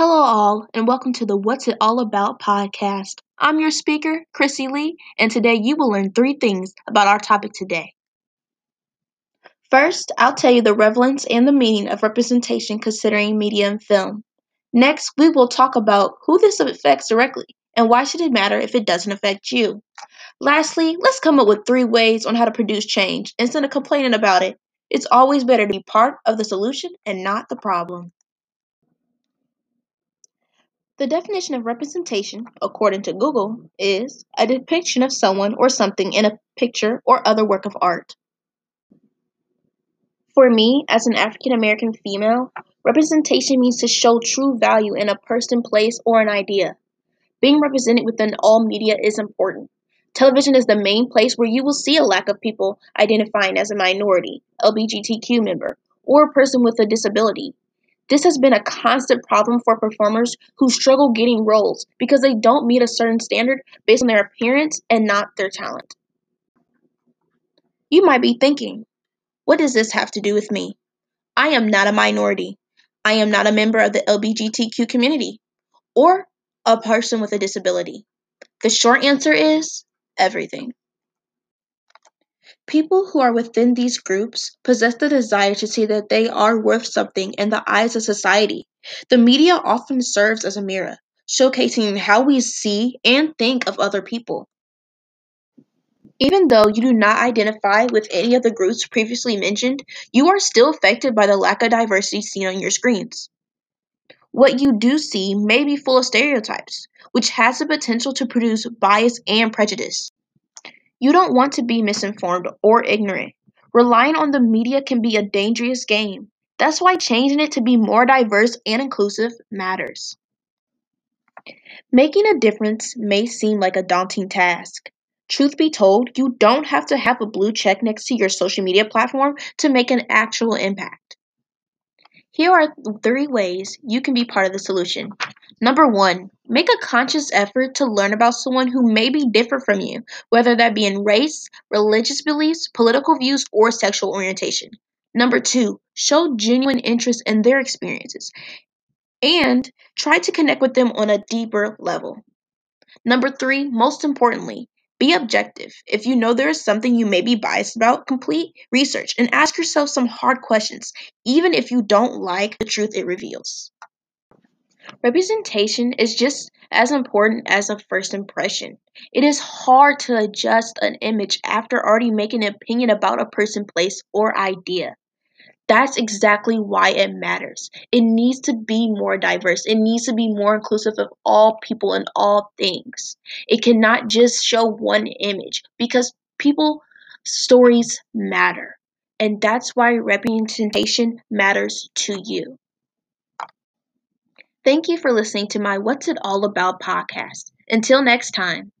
Hello, all, and welcome to the What's It All About podcast. I'm your speaker, Chrissy Lee, and today you will learn three things about our topic today. First, I'll tell you the relevance and the meaning of representation considering media and film. Next, we will talk about who this affects directly and why should it matter if it doesn't affect you. Lastly, let's come up with three ways on how to produce change instead of complaining about it. It's always better to be part of the solution and not the problem. The definition of representation, according to Google, is a depiction of someone or something in a picture or other work of art. For me, as an African American female, representation means to show true value in a person, place, or an idea. Being represented within all media is important. Television is the main place where you will see a lack of people identifying as a minority, LGBTQ member, or a person with a disability. This has been a constant problem for performers who struggle getting roles because they don't meet a certain standard based on their appearance and not their talent. You might be thinking, what does this have to do with me? I am not a minority. I am not a member of the LGBTQ community or a person with a disability. The short answer is everything. People who are within these groups possess the desire to see that they are worth something in the eyes of society. The media often serves as a mirror, showcasing how we see and think of other people. Even though you do not identify with any of the groups previously mentioned, you are still affected by the lack of diversity seen on your screens. What you do see may be full of stereotypes, which has the potential to produce bias and prejudice. You don't want to be misinformed or ignorant. Relying on the media can be a dangerous game. That's why changing it to be more diverse and inclusive matters. Making a difference may seem like a daunting task. Truth be told, you don't have to have a blue check next to your social media platform to make an actual impact. Here are three ways you can be part of the solution. Number one, make a conscious effort to learn about someone who may be different from you, whether that be in race, religious beliefs, political views, or sexual orientation. Number two, show genuine interest in their experiences and try to connect with them on a deeper level. Number three, most importantly, be objective. If you know there is something you may be biased about, complete research and ask yourself some hard questions, even if you don't like the truth it reveals. Representation is just as important as a first impression. It is hard to adjust an image after already making an opinion about a person, place, or idea. That's exactly why it matters. It needs to be more diverse. It needs to be more inclusive of all people and all things. It cannot just show one image because people stories matter. And that's why representation matters to you. Thank you for listening to my What's It All About podcast. Until next time.